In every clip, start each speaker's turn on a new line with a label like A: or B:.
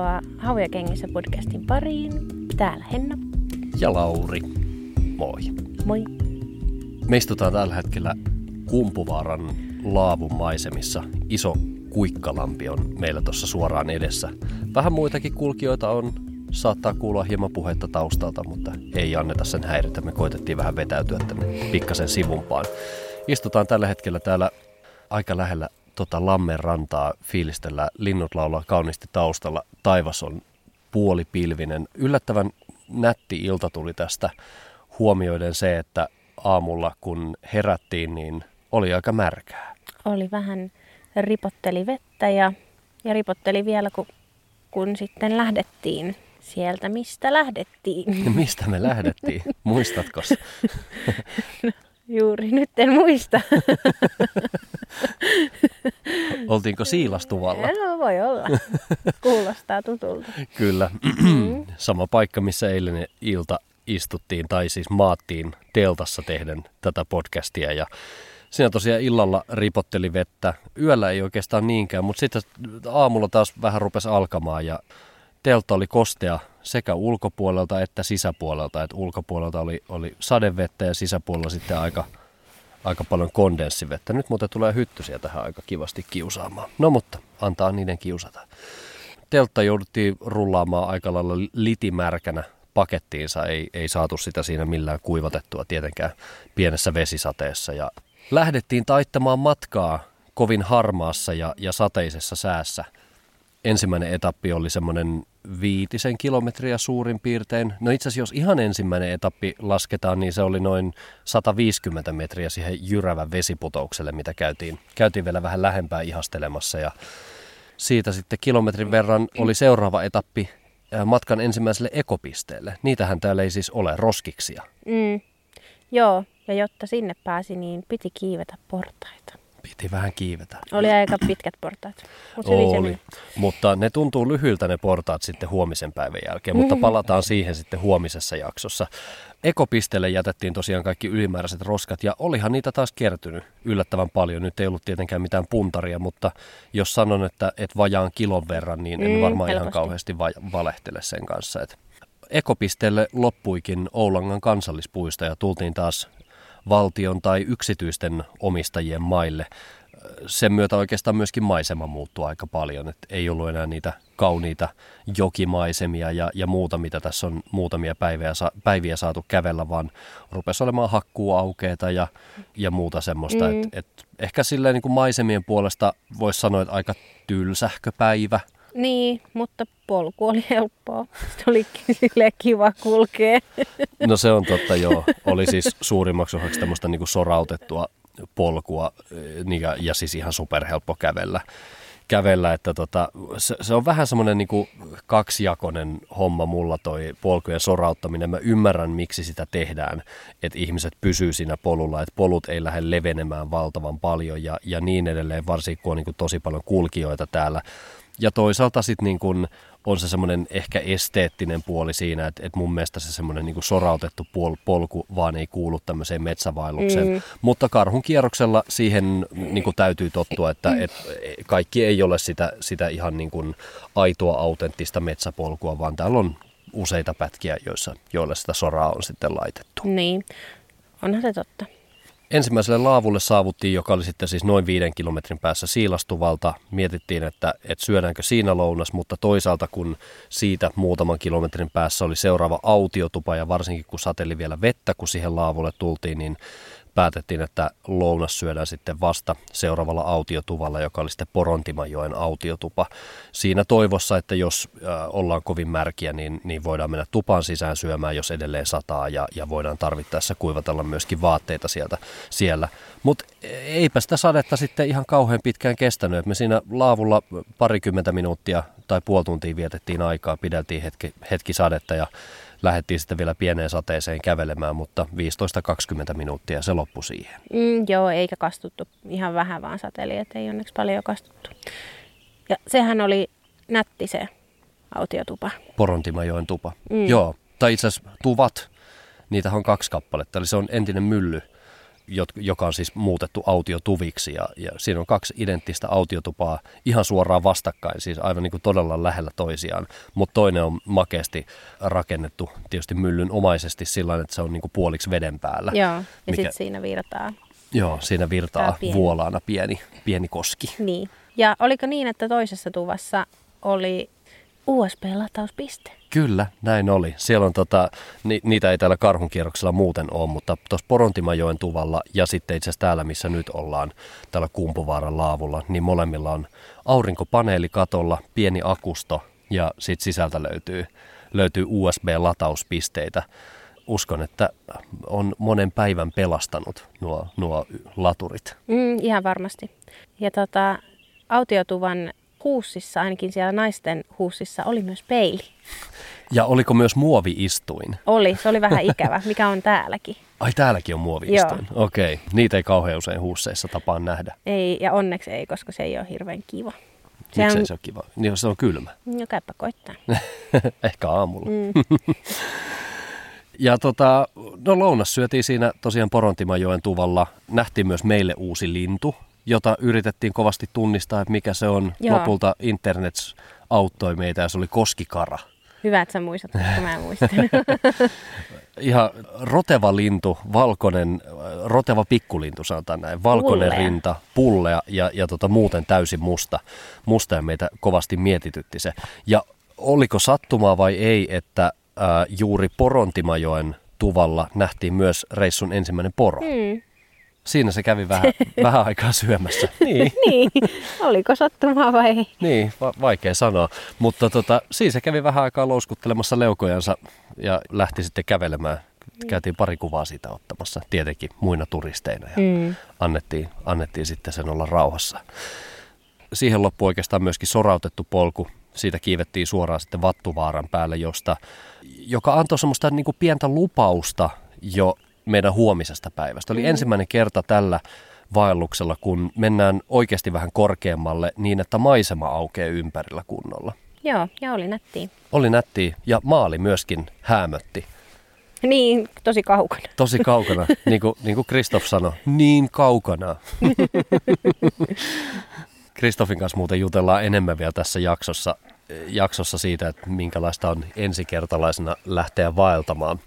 A: Tervetuloa Hauja kengissä podcastin pariin. Täällä Henna.
B: Ja Lauri. Moi.
A: Moi.
B: Me istutaan tällä hetkellä Kumpuvaaran laavun maisemissa. Iso kuikkalampi on meillä tuossa suoraan edessä. Vähän muitakin kulkijoita on. Saattaa kuulua hieman puhetta taustalta, mutta ei anneta sen häiritä. Me koitettiin vähän vetäytyä tänne pikkasen sivumpaan. Istutaan tällä hetkellä täällä aika lähellä tota Lammen rantaa fiilistellä, linnut laulaa kauniisti taustalla, taivas on puolipilvinen. Yllättävän nätti ilta tuli tästä huomioiden se, että aamulla kun herättiin, niin oli aika märkää.
A: Oli vähän ripotteli vettä ja, ja ripotteli vielä, kun, kun sitten lähdettiin sieltä, mistä lähdettiin.
B: Mistä me lähdettiin? Muistatko?
A: Juuri nyt en muista.
B: Oltiinko Siilastuvalla?
A: No, voi olla. Kuulostaa tutulta.
B: Kyllä.
A: Mm.
B: Sama paikka, missä eilinen ilta istuttiin, tai siis maattiin teltassa tehden tätä podcastia. Ja siinä tosiaan illalla ripotteli vettä. Yöllä ei oikeastaan niinkään, mutta sitten aamulla taas vähän rupesi alkamaan ja teltta oli kostea sekä ulkopuolelta että sisäpuolelta. Et ulkopuolelta oli, oli sadevettä ja sisäpuolella sitten aika, aika paljon kondenssivettä. Nyt muuten tulee hyttysiä tähän aika kivasti kiusaamaan. No mutta, antaa niiden kiusata. Teltta jouduttiin rullaamaan aika lailla litimärkänä pakettiinsa. Ei, ei saatu sitä siinä millään kuivatettua tietenkään pienessä vesisateessa. Ja lähdettiin taittamaan matkaa kovin harmaassa ja, ja sateisessa säässä. Ensimmäinen etappi oli semmoinen viitisen kilometriä suurin piirtein. No itse asiassa jos ihan ensimmäinen etappi lasketaan, niin se oli noin 150 metriä siihen jyrävän vesiputoukselle, mitä käytiin, käytiin vielä vähän lähempää ihastelemassa. Ja siitä sitten kilometrin verran oli seuraava etappi äh, matkan ensimmäiselle ekopisteelle. Niitähän täällä ei siis ole, roskiksia.
A: Mm. Joo, ja jotta sinne pääsi, niin piti kiivetä portaita.
B: Piti vähän kiivetä.
A: Oli aika pitkät portaat. Mut
B: Oli, mutta ne tuntuu lyhyiltä ne portaat sitten huomisen päivän jälkeen, mutta palataan siihen sitten huomisessa jaksossa. Ekopisteelle jätettiin tosiaan kaikki ylimääräiset roskat ja olihan niitä taas kertynyt yllättävän paljon. Nyt ei ollut tietenkään mitään puntaria, mutta jos sanon, että, että vajaan kilon verran, niin en
A: Mm,
B: varmaan ihan
A: helposti.
B: kauheasti va- valehtele sen kanssa. Et ekopisteelle loppuikin Oulangan kansallispuisto ja tultiin taas valtion tai yksityisten omistajien maille. Sen myötä oikeastaan myöskin maisema muuttui aika paljon, että ei ollut enää niitä kauniita jokimaisemia ja, ja muuta, mitä tässä on muutamia päiviä, sa- päiviä saatu kävellä, vaan rupesi olemaan hakkuuaukeita ja, ja muuta semmoista.
A: Mm.
B: Et, et ehkä silleen niin kuin maisemien puolesta voisi sanoa, että aika tylsähkö päivä.
A: Niin, mutta polku oli helppoa. Sitten olikin sille kiva kulkea.
B: No se on totta, joo. Oli siis suurimmaksi osaksi tämmöistä niin kuin sorautettua polkua eh, ja, ja siis ihan superhelppo kävellä. kävellä että tota, se, se, on vähän semmoinen niin kuin kaksijakoinen homma mulla toi polkujen sorauttaminen. Mä ymmärrän, miksi sitä tehdään, että ihmiset pysyy siinä polulla, että polut ei lähde levenemään valtavan paljon ja, ja niin edelleen, varsinkin kun on niin kuin tosi paljon kulkijoita täällä. Ja toisaalta sitten niin kun on se semmoinen ehkä esteettinen puoli siinä, että, että mun mielestä se semmoinen niin sorautettu pol, polku vaan ei kuulu tämmöiseen metsävaellukseen. Mm. Mutta karhun kierroksella siihen niin kuin täytyy tottua, että, että kaikki ei ole sitä, sitä ihan niin kuin aitoa autenttista metsäpolkua, vaan täällä on useita pätkiä, joissa, joille sitä soraa on sitten laitettu.
A: Niin, onhan se totta.
B: Ensimmäiselle laavulle saavuttiin, joka oli sitten siis noin viiden kilometrin päässä Siilastuvalta. Mietittiin, että, että syödäänkö siinä lounas, mutta toisaalta kun siitä muutaman kilometrin päässä oli seuraava autiotupa ja varsinkin kun sateli vielä vettä, kun siihen laavulle tultiin, niin päätettiin, että lounas syödään sitten vasta seuraavalla autiotuvalla, joka oli sitten Porontimajoen autiotupa. Siinä toivossa, että jos ollaan kovin märkiä, niin, niin voidaan mennä tupaan sisään syömään, jos edelleen sataa ja, ja voidaan tarvittaessa kuivatella myöskin vaatteita sieltä siellä. Mutta eipä sitä sadetta sitten ihan kauhean pitkään kestänyt. Me siinä laavulla parikymmentä minuuttia tai puoli tuntia vietettiin aikaa, pideltiin hetki, hetki sadetta ja lähdettiin sitten vielä pieneen sateeseen kävelemään, mutta 15-20 minuuttia se loppui siihen.
A: Mm, joo, eikä kastuttu. Ihan vähän vaan sateli, että ei onneksi paljon kastuttu. Ja sehän oli nätti se autiotupa.
B: Porontimajoen tupa. Mm. Joo, tai itse asiassa tuvat, niitä on kaksi kappaletta. Eli se on entinen mylly, joka on siis muutettu autiotuviksi ja, ja siinä on kaksi identtistä autiotupaa ihan suoraan vastakkain, siis aivan niin kuin todella lähellä toisiaan, mutta toinen on makeasti rakennettu tietysti myllyn omaisesti sillä että se on niin kuin puoliksi veden päällä.
A: Joo, ja mikä... sitten siinä virtaa.
B: Joo, siinä virtaa pieni. vuolaana pieni, pieni koski.
A: Niin, ja oliko niin, että toisessa tuvassa oli USB-latauspiste?
B: Kyllä, näin oli. Siellä on tota, ni, niitä ei täällä karhunkierroksella muuten ole, mutta tuossa Porontimajoen tuvalla ja sitten itse asiassa täällä, missä nyt ollaan, täällä Kumpuvaaran laavulla, niin molemmilla on aurinkopaneeli katolla, pieni akusto ja sitten sisältä löytyy, löytyy USB-latauspisteitä. Uskon, että on monen päivän pelastanut nuo, nuo laturit.
A: Mm, ihan varmasti. Ja tota, autiotuvan huussissa, ainakin siellä naisten huussissa, oli myös peili.
B: Ja oliko myös muoviistuin?
A: Oli, se oli vähän ikävä, mikä on täälläkin.
B: Ai täälläkin on muoviistuin? Okei, okay. niitä ei kauhean usein huusseissa tapaan nähdä.
A: Ei, ja onneksi ei, koska se ei ole hirveän kiva.
B: Se Miksei on... se ole kiva? Niin se on kylmä.
A: No käypä koittaa.
B: Ehkä aamulla. Mm. ja tota, no lounas syötiin siinä tosiaan Porontimajoen tuvalla. Nähtiin myös meille uusi lintu, jota yritettiin kovasti tunnistaa, että mikä se on. Joo. Lopulta internet auttoi meitä ja se oli koskikara.
A: Hyvä, että sä muistat, koska mä en muista.
B: Ihan roteva lintu, valkoinen, roteva pikkulintu sanotaan näin. Valkoinen pullea. rinta, pullea ja, ja tota, muuten täysin musta. Musta ja meitä kovasti mietitytti se. Ja oliko sattumaa vai ei, että ää, juuri Porontimajoen tuvalla nähtiin myös reissun ensimmäinen poro. Mm. Siinä se kävi vähän, vähän aikaa syömässä.
A: Niin. niin, oliko sattumaa vai ei?
B: Niin, va- vaikea sanoa. Mutta tota, siinä se kävi vähän aikaa louskuttelemassa leukojansa ja lähti sitten kävelemään. Käytiin pari kuvaa siitä ottamassa, tietenkin muina turisteina ja mm. annettiin, annettiin sitten sen olla rauhassa. Siihen loppui oikeastaan myöskin sorautettu polku. Siitä kiivettiin suoraan sitten Vattuvaaran päälle, josta, joka antoi semmoista niin kuin pientä lupausta jo meidän huomisesta päivästä. Oli mm. ensimmäinen kerta tällä vaelluksella, kun mennään oikeasti vähän korkeammalle niin, että maisema aukeaa ympärillä kunnolla.
A: Joo, ja oli nättiä.
B: Oli nättiä ja maali myöskin häämötti.
A: Niin, tosi kaukana.
B: Tosi kaukana, niin kuin, niin kuin Kristoff sanoi, niin kaukana. Kristoffin kanssa muuten jutellaan enemmän vielä tässä jaksossa, jaksossa siitä, että minkälaista on ensikertalaisena lähteä vaeltamaan.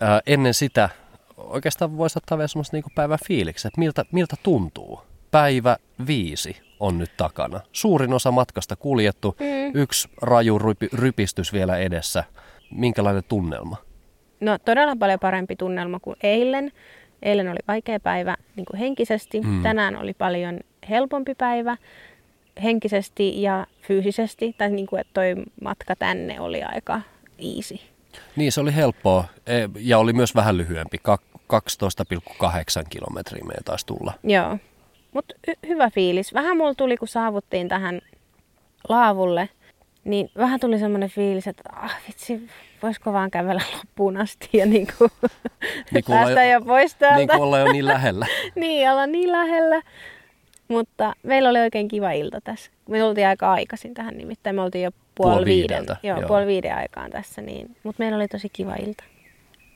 B: Ää, ennen sitä oikeastaan voisi ottaa vielä semmoista niin päivän fiiliksi, että miltä, miltä tuntuu. Päivä viisi on nyt takana. Suurin osa matkasta kuljettu, mm. yksi raju rypi, rypistys vielä edessä. Minkälainen tunnelma?
A: No todella paljon parempi tunnelma kuin eilen. Eilen oli vaikea päivä niin kuin henkisesti. Mm. Tänään oli paljon helpompi päivä henkisesti ja fyysisesti. Tai niin kuin, että toi matka tänne oli aika easy.
B: Niin, se oli helppoa e, ja oli myös vähän lyhyempi. 12,8 kilometriä meidän taisi tulla.
A: Joo, mutta hy- hyvä fiilis. Vähän mulla tuli, kun saavuttiin tähän laavulle, niin vähän tuli semmoinen fiilis, että ah vitsi, voisiko vaan kävellä loppuun asti ja niin kuin niin kuin päästä jo, jo pois täältä.
B: Niin kuin ollaan jo niin lähellä.
A: niin, ollaan niin lähellä. Mutta meillä oli oikein kiva ilta tässä. Me tultiin aika aikaisin tähän nimittäin. Me oltiin jo puoli, puoli viiden, joo, joo. puoli viiden aikaan tässä. Niin. Mutta meillä oli tosi kiva ilta.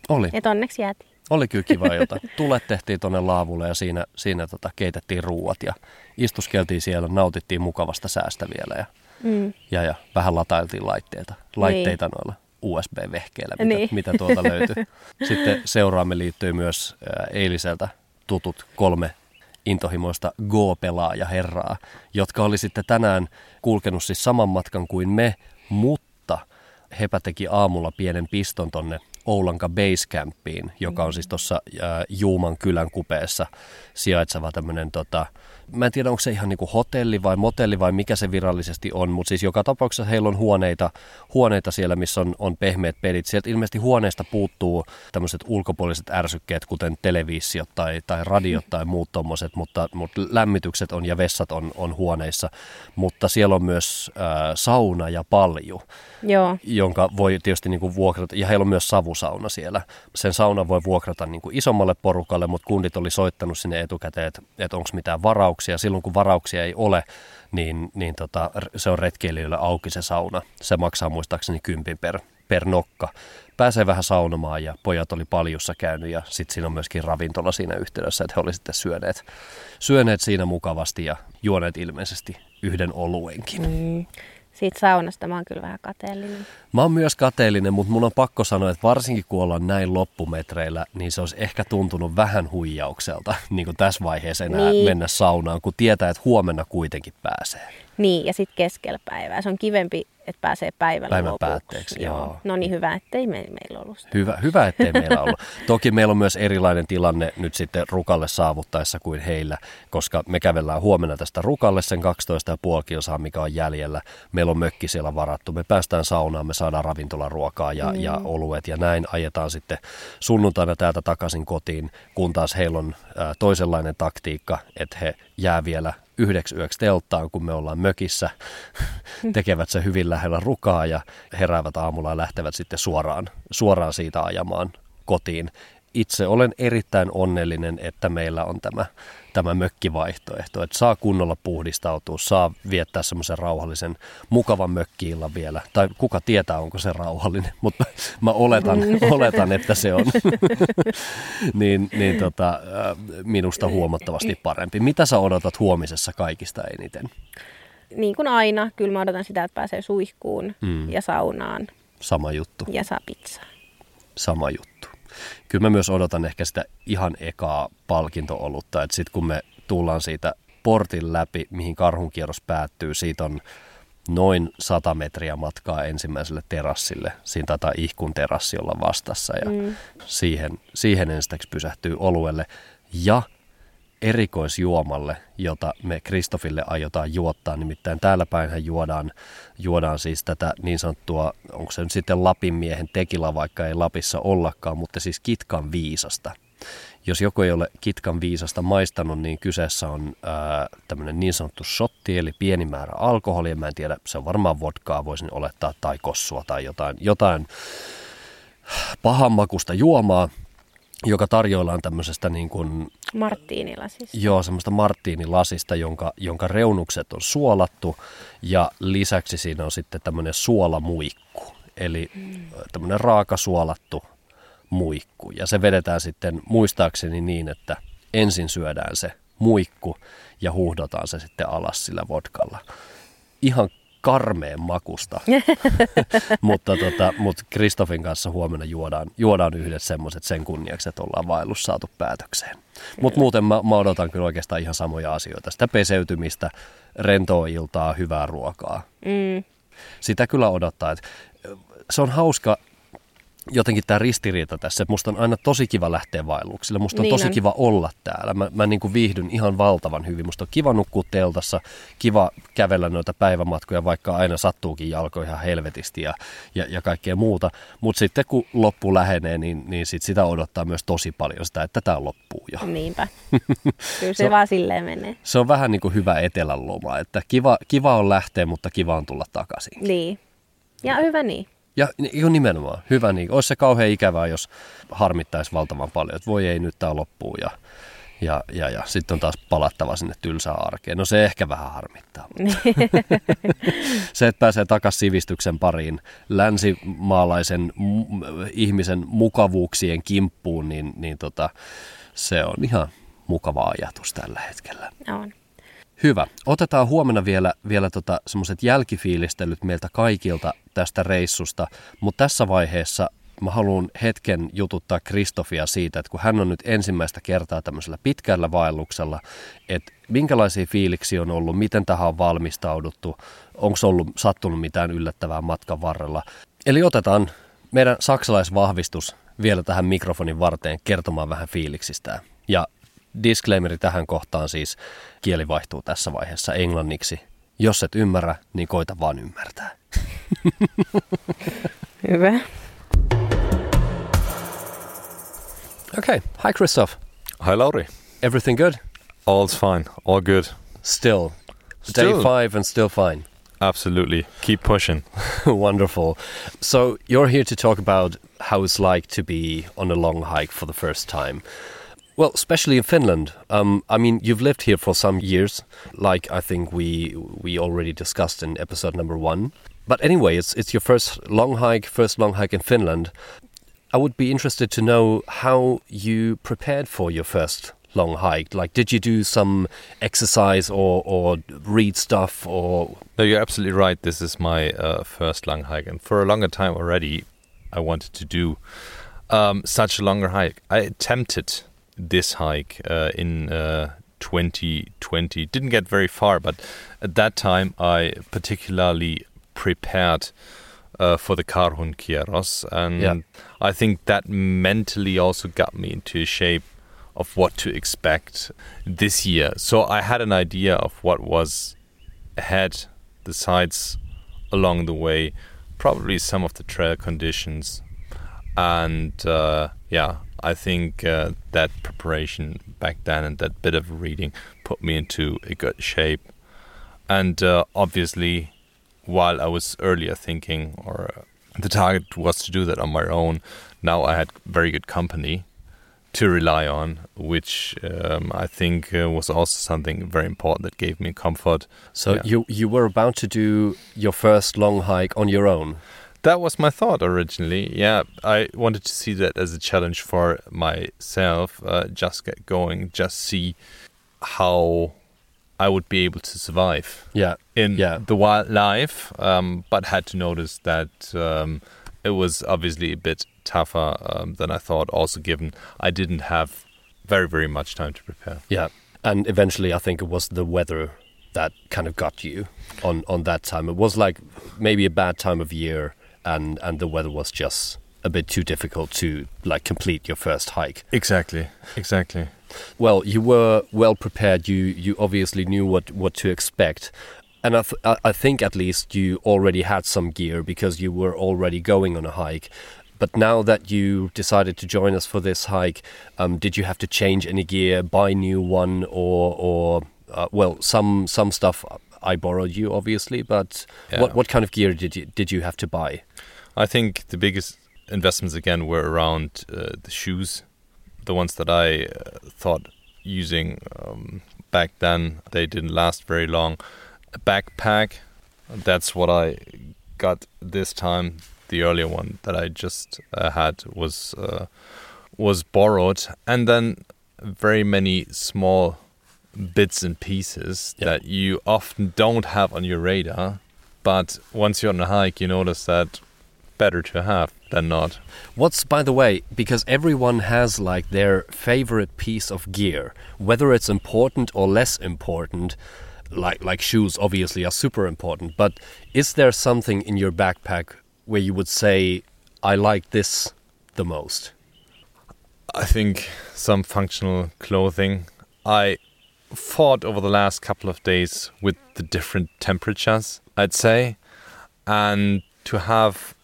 B: Oli.
A: Et onneksi jäätiin.
B: Oli kyllä kiva ilta. Tulet tehtiin tuonne laavulle ja siinä, siinä tota, keitettiin ruuat ja istuskeltiin siellä, nautittiin mukavasta säästä vielä ja, mm. ja, ja vähän latailtiin laitteita, laitteita niin. noilla USB-vehkeillä, mitä, niin. mitä tuolta löytyi. Sitten seuraamme liittyy myös eiliseltä tutut kolme intohimoista Go-pelaaja herraa, jotka oli sitten tänään kulkenut siis saman matkan kuin me, mutta hepä teki aamulla pienen piston tonne Oulanka Basecampiin, joka on siis tuossa Juuman kylän kupeessa sijaitseva tämmöinen tota, mä en tiedä onko se ihan niin kuin hotelli vai motelli vai mikä se virallisesti on, mutta siis joka tapauksessa heillä on huoneita, huoneita siellä, missä on, on pehmeät pelit. Sieltä ilmeisesti huoneesta puuttuu tämmöiset ulkopuoliset ärsykkeet, kuten televisiot tai, tai radiot tai muut tommoset, mutta, mutta lämmitykset on ja vessat on, on huoneissa. Mutta siellä on myös äh, sauna ja palju,
A: Joo.
B: jonka voi tietysti niin kuin vuokrata, ja heillä on myös savusauna siellä. Sen sauna voi vuokrata niin kuin isommalle porukalle, mutta kundit oli soittanut sinne etukäteen, että, että onko mitään varauksia varauksia. Silloin kun varauksia ei ole, niin, niin tota, se on retkeilijöille auki se sauna. Se maksaa muistaakseni kympin per, per nokka. Pääsee vähän saunomaan ja pojat oli paljussa käynyt ja sitten siinä on myöskin ravintola siinä yhteydessä, että he olivat sitten syöneet, syöneet siinä mukavasti ja juoneet ilmeisesti yhden oluenkin. Mm
A: siitä saunasta mä oon kyllä vähän kateellinen.
B: Mä oon myös kateellinen, mutta mun on pakko sanoa, että varsinkin kun ollaan näin loppumetreillä, niin se olisi ehkä tuntunut vähän huijaukselta niin kuin tässä vaiheessa enää niin. mennä saunaan, kun tietää, että huomenna kuitenkin pääsee.
A: Niin, ja sitten keskellä päivää. Se on kivempi, että pääsee päivällä
B: Päivän
A: lopuksi.
B: päätteeksi, joo. joo.
A: No niin, hyvä, ettei me, meillä ollut sitä.
B: Hyvä, hyvä, ettei meillä ollut. Toki meillä on myös erilainen tilanne nyt sitten Rukalle saavuttaessa kuin heillä, koska me kävellään huomenna tästä Rukalle sen 12,5 kilsaa, mikä on jäljellä. Meillä on mökki siellä varattu. Me päästään saunaan, me saadaan ravintolaruokaa ja, mm. ja oluet ja näin ajetaan sitten sunnuntaina täältä takaisin kotiin, kun taas heillä on ä, toisenlainen taktiikka, että he jää vielä yhdeksi yöksi telttaan, kun me ollaan mökissä, tekevät se hyvin lähellä rukaa ja heräävät aamulla ja lähtevät sitten suoraan, suoraan siitä ajamaan kotiin. Itse olen erittäin onnellinen, että meillä on tämä tämä mökkivaihtoehto, että saa kunnolla puhdistautua, saa viettää semmoisen rauhallisen, mukavan mökkiillan vielä. Tai kuka tietää, onko se rauhallinen, mutta mä oletan, mm. oletan että se on. niin niin tota, minusta huomattavasti parempi. Mitä sä odotat huomisessa kaikista eniten?
A: Niin kuin aina, kyllä mä odotan sitä, että pääsee suihkuun mm. ja saunaan.
B: Sama juttu.
A: Ja saa pizzaa.
B: Sama juttu kyllä mä myös odotan ehkä sitä ihan ekaa palkintoolutta, että sitten kun me tullaan siitä portin läpi, mihin karhunkierros päättyy, siitä on noin 100 metriä matkaa ensimmäiselle terassille. Siinä taitaa ihkun terassi olla vastassa ja mm. siihen, siihen ensiksi pysähtyy oluelle. Ja erikoisjuomalle, jota me Kristofille aiotaan juottaa. Nimittäin täällä päinhän juodaan, juodaan siis tätä niin sanottua, onko se nyt sitten Lapin miehen tekila, vaikka ei Lapissa ollakaan, mutta siis kitkan viisasta. Jos joku ei ole kitkan viisasta maistanut, niin kyseessä on tämmöinen niin sanottu shotti, eli pieni määrä alkoholia. Mä en tiedä, se on varmaan vodkaa, voisin olettaa, tai kossua tai jotain, jotain pahanmakusta juomaa joka tarjoillaan tämmöisestä niin kuin...
A: Marttiinilasista.
B: Joo, semmoista marttiinilasista, jonka, jonka reunukset on suolattu ja lisäksi siinä on sitten tämmöinen suolamuikku. Eli mm. tämmöinen raaka suolattu muikku. Ja se vedetään sitten muistaakseni niin, että ensin syödään se muikku ja huuhdotaan se sitten alas sillä vodkalla. Ihan karmeen makusta. mutta tota, mut Kristofin kanssa huomenna juodaan, juodaan yhdessä semmoiset sen kunniaksi, että ollaan vaellus saatu päätökseen. Mutta muuten mä, mä odotan kyllä oikeastaan ihan samoja asioita. Sitä peseytymistä, rentoa iltaa, hyvää ruokaa. Mm. Sitä kyllä odottaa. Että se on hauska jotenkin tämä ristiriita tässä, että musta on aina tosi kiva lähteä vaelluksille, musta on niin tosi on. kiva olla täällä. Mä, mä niin kuin viihdyn ihan valtavan hyvin. Musta on kiva nukkua teltassa, kiva kävellä noita päivämatkoja, vaikka aina sattuukin jalko ihan helvetisti ja, ja, ja kaikkea muuta. Mutta sitten kun loppu lähenee, niin, niin sit sitä odottaa myös tosi paljon sitä, että tämä loppuu jo.
A: Niinpä. Kyllä se, se vaan silleen menee.
B: Se on vähän niin kuin hyvä etelän loma, että kiva, kiva on lähteä, mutta kiva on tulla takaisin.
A: Niin. Ja hyvä niin.
B: Ja nimenomaan, hyvä niin. Olisi se kauhean ikävää, jos harmittaisi valtavan paljon, että voi ei nyt tämä loppuu ja, ja, ja, ja sitten on taas palattava sinne tylsään arkeen. No se ehkä vähän harmittaa. se, että pääsee takaisin sivistyksen pariin länsimaalaisen m- ihmisen mukavuuksien kimppuun, niin, niin tota, se on ihan mukava ajatus tällä hetkellä.
A: On.
B: Hyvä. Otetaan huomenna vielä, vielä tota, semmoiset jälkifiilistelyt meiltä kaikilta tästä reissusta, mutta tässä vaiheessa mä haluan hetken jututtaa Kristofia siitä, että kun hän on nyt ensimmäistä kertaa tämmöisellä pitkällä vaelluksella, että minkälaisia fiiliksi on ollut, miten tähän on valmistauduttu, onko ollut sattunut mitään yllättävää matkan varrella. Eli otetaan meidän saksalaisvahvistus vielä tähän mikrofonin varteen kertomaan vähän fiiliksistään. Ja disclaimeri tähän kohtaan siis kieli vaihtuu tässä vaiheessa englanniksi. Jos et ymmärrä, niin koita vaan ymmärtää.
A: Hyvä.
B: Okay, hi Christoph.
C: Hi, Lauri.
B: Everything good?
C: All's fine. All good.
B: Still. Day
C: Still.
B: five and still fine.
C: Absolutely. Keep pushing.
B: Wonderful. So you're here to talk about how it's like to be on a long hike for the first time. Well, especially in Finland. Um, I mean, you've lived here for some years, like I think we we already discussed in episode number one. But anyway, it's it's your first long hike, first long hike in Finland. I would be interested to know how you prepared for your first long hike. Like, did you do some exercise or or read stuff or
C: No, you're absolutely right. This is my uh, first long hike, and for a longer time already, I wanted to do um, such a longer hike. I attempted this hike uh, in uh, 2020. Didn't get very far, but at that time, I particularly prepared uh, for the Karhun Kieros, and
B: Yeah.
C: I think that mentally also got me into a shape of what to expect this year. So I had an idea of what was ahead, the sides along the way, probably some of the trail conditions, and uh, yeah, I think uh, that preparation back then and that bit of reading put me into a good shape. And uh, obviously, while I was earlier thinking, or uh, the target was to do that on my own, now I had very good company to rely on, which um, I think uh, was also something very important that gave me comfort.
B: So
C: Yeah.
B: you you were about to do your first long hike on your own.
C: That was my thought originally. Yeah, I wanted to see that as a challenge for myself. Uh, just get going, just see how I would be able to survive
B: Yeah.
C: in
B: Yeah.
C: the wildlife, um, but had to notice that um, it was obviously a bit tougher um, than I thought. Also, given I didn't have very very much time to prepare.
B: Yeah. And eventually I think it was the weather that kind of got you on on that time. It was like maybe a bad time of year and and the weather was just a bit too difficult to like complete your first hike.
C: Exactly, exactly.
B: Well, you were well prepared. You you obviously knew what what to expect. And I, th- I- think at least you already had some gear because you were already going on a hike. But now that you decided to join us for this hike, um, did you have to change any gear, buy new one, or or uh, well, some some stuff I borrowed you obviously, but what
C: Yeah.
B: what kind of gear did you did you have to buy?
C: I think the biggest investments again were around uh, the shoes, the ones that I uh, thought using um, back then they didn't last very long. A backpack, that's what I got this time. The earlier one that I just uh, had was uh, was borrowed, and then very many small bits and pieces
B: Yeah.
C: that you often don't have on your radar. But once you're on a hike, you notice that better to have than not.
B: What's, by the way, because everyone has like their favorite piece of gear, whether it's important or less important, like like shoes obviously are super important, but is there something in your backpack where you would say, I like this the most?
C: I think some functional clothing. I fought over the last couple of days with the different temperatures, I'd say, and to have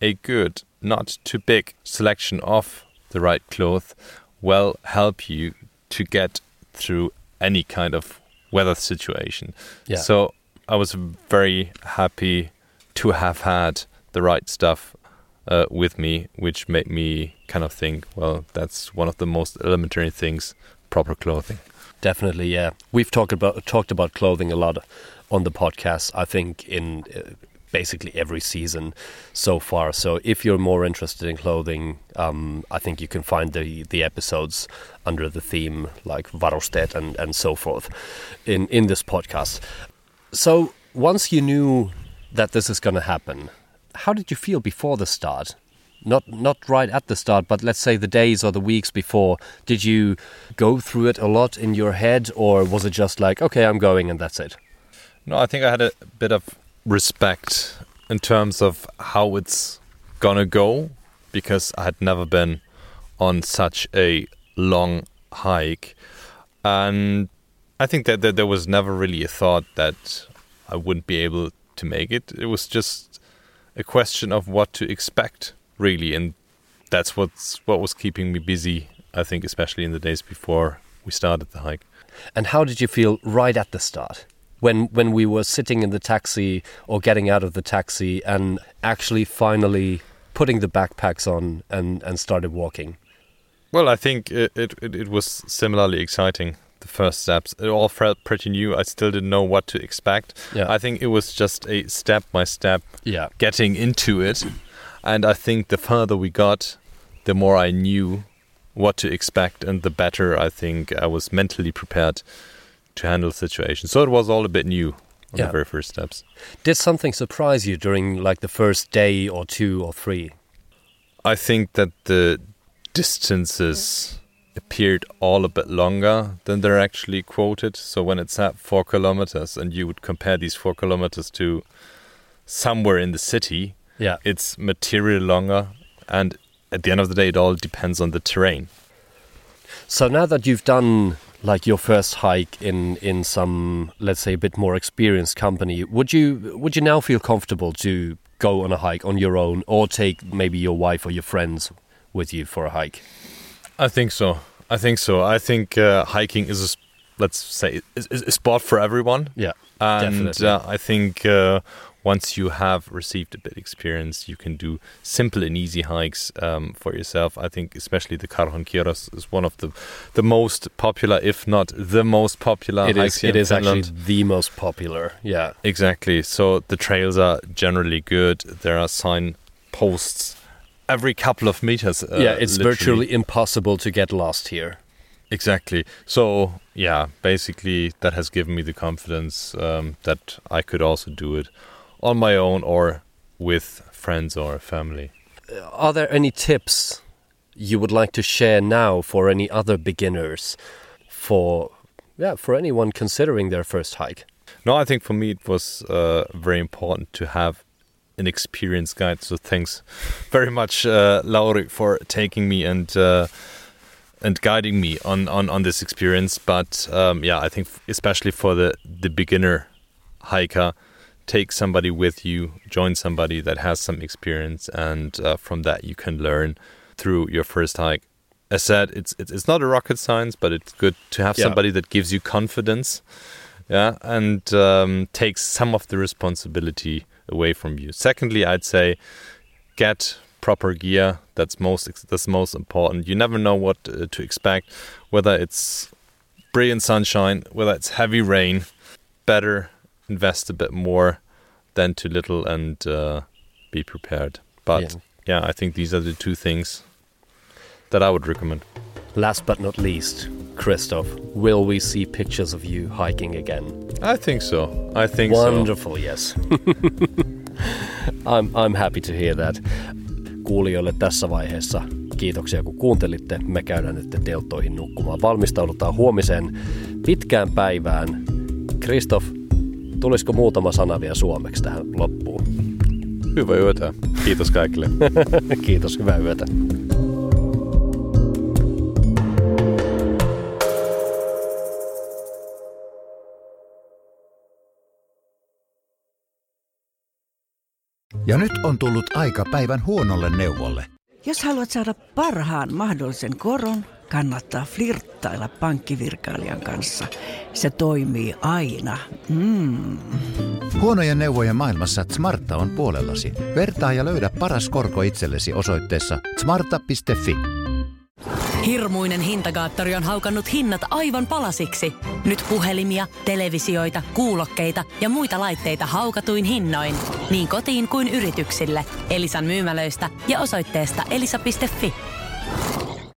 C: a good, not too big selection of the right clothes will help you to get through any kind of weather situation.
B: Yeah.
C: So I was very happy to have had the right stuff uh, with me, which made me kind of think, well, that's one of the most elementary things: proper clothing.
B: Definitely, yeah. We've talked about talked about clothing a lot on the podcast. I think in uh, basically every season so far. So if you're more interested in clothing, um, I think you can find the the episodes under the theme like Varusteet and and so forth in in this podcast. So once you knew that this is going to happen, how did you feel before the start? Not not right at the start, but let's say the days or the weeks before. Did you go through it a lot in your head, or was it just like, okay, I'm going and that's it?
C: No, I think I had a bit of respect in terms of how it's gonna go because I had never been on such a long hike. And I think that, that there was never really a thought that I wouldn't be able to make it. It was just a question of what to expect, really. And that's what's what was keeping me busy, I think, especially in the days before we started the hike.
B: And how did you feel right at the start? When when we were sitting in the taxi or getting out of the taxi and actually finally putting the backpacks on and, and started walking?
C: Well, I think it, it, it was similarly exciting. The first steps, it all felt pretty new. I still didn't know what to expect.
B: Yeah.
C: I think it was just a step by step
B: Yeah.
C: getting into it. And I think the further we got, the more I knew what to expect, and the better I think I was mentally prepared to handle the situation. So it was all a bit new on
B: Yeah.
C: the very first steps.
B: Did something surprise you during like the first day or two or three?
C: I think that the distances appeared all a bit longer than they're actually quoted. So when it's at four kilometers and you would compare these four kilometers to somewhere in the city,
B: Yeah.
C: it's materially longer. And at the end of the day, it all depends on the terrain.
B: So now that you've done like your first hike in in some let's say a bit more experienced company, would you would you now feel comfortable to go on a hike on your own or take maybe your wife or your friends with you for a hike?
C: I think so. I think so. I think uh, hiking is, a, let's say, is, is a sport for everyone.
B: Yeah.
C: And
B: definitely.
C: uh, I think uh, once you have received a bit experience, you can do simple and easy hikes um, for yourself. I think especially the Karhon Kieros is one of the the most popular, if not the most popular
B: It is
C: here
B: it
C: in
B: is actually the most popular. Yeah.
C: Exactly. So the trails are generally good. There are signposts every couple of meters. Uh,
B: yeah, it's
C: literally.
B: virtually impossible to get lost here.
C: Exactly. So yeah, basically that has given me the confidence um, that I could also do it on my own or with friends or family.
B: Are there any tips you would like to share now for any other beginners for yeah, for anyone considering their first hike?
C: No, I think for me it was uh, very important to have an experienced guide. So thanks very much, uh, Lauri, for taking me and uh, and guiding me on, on, on this experience. But um, yeah, I think especially for the the beginner hiker, take somebody with you, join somebody that has some experience, and uh, from that you can learn through your first hike. As said, it's it's, not a rocket science, but it's good to have
B: Yeah.
C: somebody that gives you confidence yeah and um, takes some of the responsibility away from you secondly i'd say get proper gear that's most that's most important you never know what uh, to expect whether it's brilliant sunshine whether it's heavy rain better invest a bit more than too little and uh, be prepared but
B: Yeah.
C: yeah i think these are the two things that i would recommend
B: Last but not least, Christoph, will we see pictures of you hiking again?
C: i think so i think so
B: Wonderful, yes. I'm, I'm happy to hear that. Kuulijoille tässä vaiheessa kiitoksia kun kuuntelitte. Me käydään nyt telttoihin nukkumaan. Valmistaudutaan huomiseen pitkään päivään. Kristoff, tulisiko muutama sana vielä suomeksi tähän loppuun?
C: hyvää yötä kiitos kaikille
B: Kiitos, hyvää yötä.
D: Ja nyt on tullut aika päivän huonolle neuvolle.
E: Jos haluat saada parhaan mahdollisen koron, kannattaa flirttailla pankkivirkailijan kanssa. Se toimii aina. Mm.
D: Huonojen neuvojen maailmassa Smarta on puolellasi. Vertaa ja löydä paras korko itsellesi osoitteessa smarta.fi.
F: Hirmuinen hintakaattori on haukannut hinnat aivan palasiksi. Nyt puhelimia, televisioita, kuulokkeita ja muita laitteita haukatuin hinnoin. Niin kotiin kuin yrityksille. Elisan myymälöistä ja osoitteesta elisa.fi.